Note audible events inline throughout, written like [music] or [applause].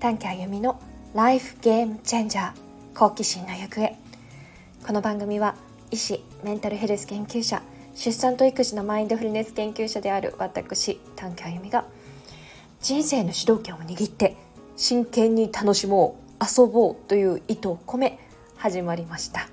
短期あゆみのライフゲームチェンジャー好奇心の行方。この番組は医師メンタルヘルス研究者出産と育児のマインドフルネス研究者である私短期あゆみが人生の主導権を握って真剣に楽しもう遊ぼうという意図を込め始まりました。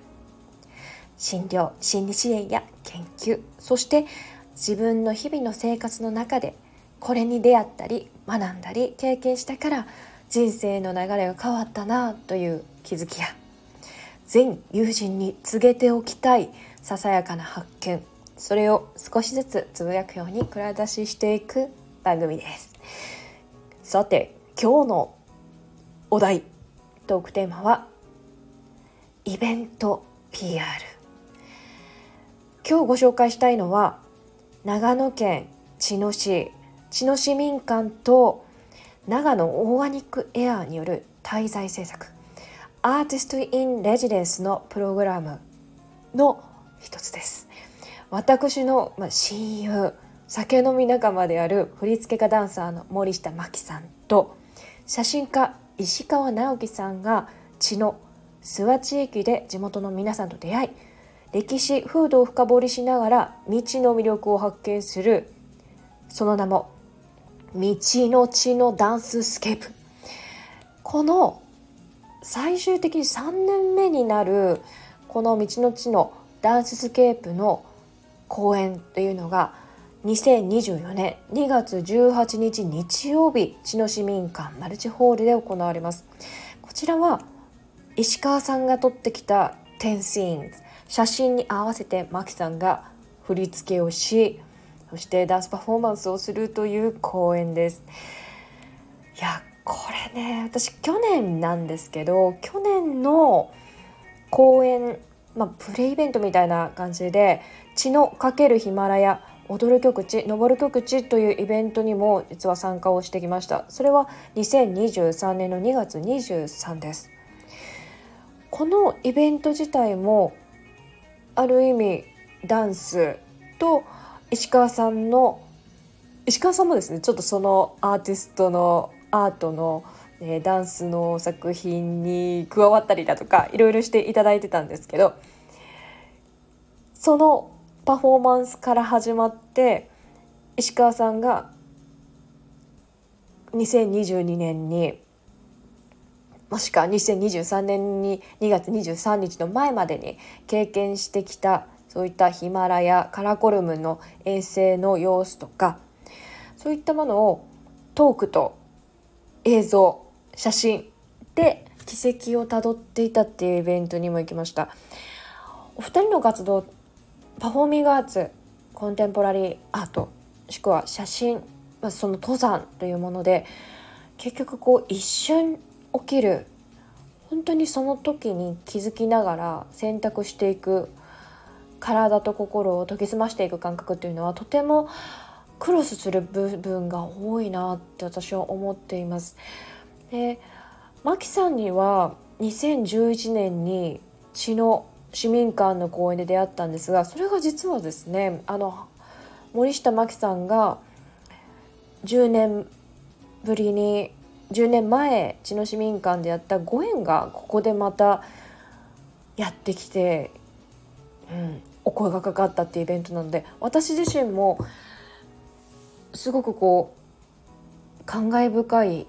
診療心理支援や研究そして自分の日々の生活の中でこれに出会ったり学んだり経験したから人生の流れが変わったなという気づきや全友人に告げておきたいささやかな発見それを少しずつつぶやくように蔵出ししていく番組です。さて今日のお題トークテーマはイベント PR 今日ご紹介したいのは長野県茅野市茅野市民館と長野オーガニックエアーによる滞在制作アーティスト・イン・レジデンスのプログラムの一つです。私の、ま親友酒飲み仲間である振付家ダンサーの森下真希さんと写真家石川直樹さんが血の諏訪地域で地元の皆さんと出会い歴史風土を深掘りしながら未知の魅力を発見するその名も道の地のダンススケープ。この最終的に3年目になるこの道の地のダンススケープの公演というのが2024年2月18日日曜日知の市民館マルチホールで行われます。こちらは石川さんが撮ってきた10シーン写真に合わせてマキさんが振り付けをしそしてダンスパフォーマンスをするという公演です。いやこれね私去年なんですけど去年の公演まあ、プレイベントみたいな感じで「血のかけるヒマラヤ踊る極地登る極地」というイベントにも実は参加をしてきました。それは2023年の2月23です。このイベント自体もある意味ダンスと石川さんの石川さんもですねちょっとそのアーティストのアートの、えー、ダンスの作品に加わったりだとかいろいろしていただいてたんですけどそのパフォーマンスから始まって石川さんが2022年にもしくは2023年に2月23日の前までに経験してきたそういったヒマラヤカラコルムの遠征の様子とかそういったものをトークと映像写真で軌跡をたどっていたっていうイベントにも行きました。お二人の活動パフォーミングアーツコンテンポラリーアートもしくは写真その登山というもので結局こう一瞬起きる本当にその時に気づきながら選択していく体と心を研ぎ澄ましていく感覚っていうのはとてもクロスする部分が多いなって私は思っています。でマキさんには2011年に血の市民館の公演で出会ったんですがそれが実はですねあの森下真紀さんが10年ぶりに10年前血の市民館でやったご縁がここでまたやってきて、うん、お声がかかったっていうイベントなので私自身もすごくこう感慨深い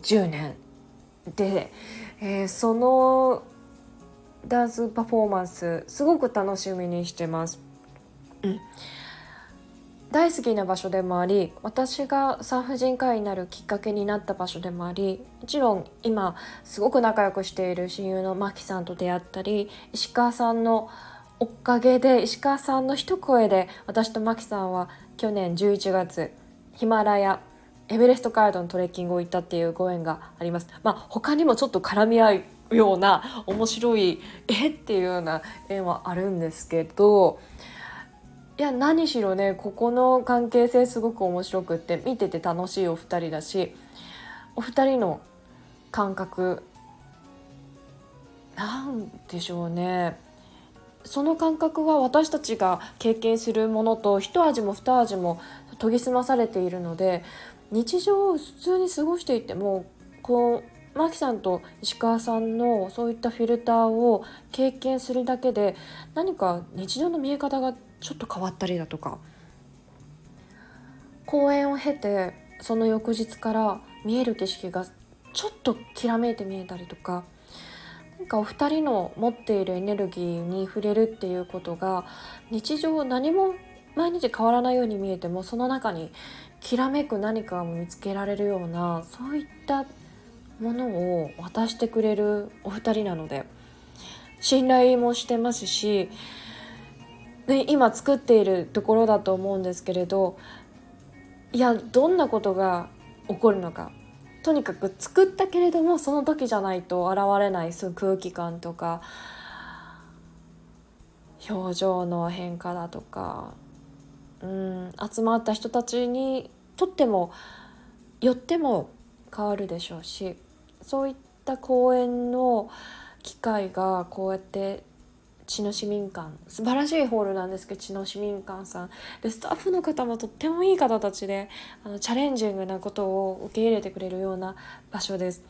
10年で、えー、そのダンスパフォーマンスすごく楽しみにしてます。うん大好きな場所でもあり私が産婦人科医になるきっかけになった場所でもありもちろん今すごく仲良くしている親友のマキさんと出会ったり石川さんのおかげで石川さんの一声で私とマキさんは去年11月ヒマラヤエベレスト街道のトレッキングを行ったっていうご縁があります。まあ、他にもちょっと絡み合うような面白いえっていうような縁はあるんですけどいや何しろねここの関係性すごく面白くって見てて楽しいお二人だしお二人の感覚なんでしょうねその感覚は私たちが経験するものと一味も二味も研ぎ澄まされているので日常を普通に過ごしていてもこうマキさんと石川さんのそういったフィルターを経験するだけで何か日常の見え方がちょっと変わったりだとか公演を経てその翌日から見える景色がちょっときらめいて見えたりとかかお二人の持っているエネルギーに触れるっていうことが日常何も毎日変わらないように見えてもその中にきらめく何かを見つけられるようなそういったものを渡してくれるお二人なので信頼もしてますし、ね、今作っているところだと思うんですけれどいやどんなことが起こるのかとにかく作ったけれどもその時じゃないと現れないその空気感とか表情の変化だとかうん集まった人たちにとってもよっても変わるでしょうしそういった公演の機会がこうやって知の市民館。素晴らしいホールなんですけど知の市民館さん。でスタッフの方もとってもいい方たちであのチャレンジングなことを受け入れてくれるような場所です。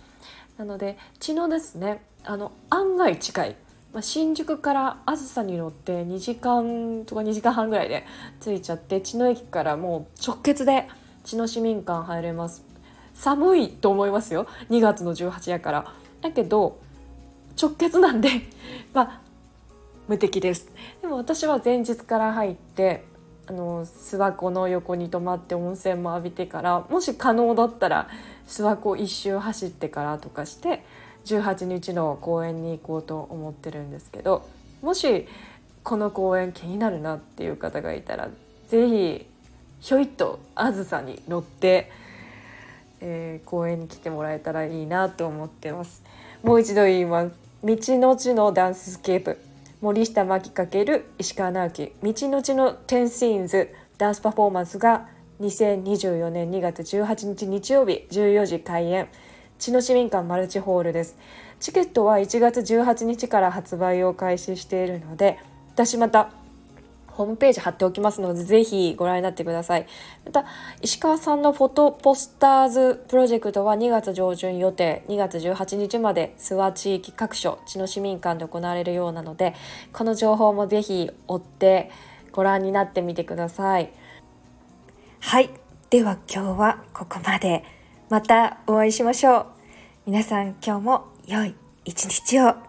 なので知のですねあの案外近い、まあ、新宿からあずさに乗って2時間とか2時間半ぐらいで着いちゃって知の駅からもう直結で知の市民館入れます。寒いと思いますよ。2月の18やから。だけど直結なんで [laughs] まあ無敵ですでも私は前日から入ってあの諏訪湖の横に泊まって温泉も浴びてからもし可能だったら諏訪湖一周走ってからとかして18日の公園に行こうと思ってるんですけどもしこの公園気になるなっていう方がいたら是非ひょいっとあずさに乗って、えー、公園に来てもらえたらいいなと思ってます。もう一度言います。道の地のダンススケープ森下真希×石川直樹道のちの10シーンズダンスパフォーマンスが2024年2月18日日曜日14時開演。知の市民館マルチホールです。チケットは1月18日から発売を開始しているので私またホームページ貼っておきますので、ぜひご覧になってください。また、石川さんのフォトポスターズプロジェクトは2月上旬予定、2月18日まで諏訪地域各所、地の市民館で行われるようなので、この情報もぜひ追ってご覧になってみてください。はい。では今日はここまで。またお会いしましょう。皆さん今日も良い一日を。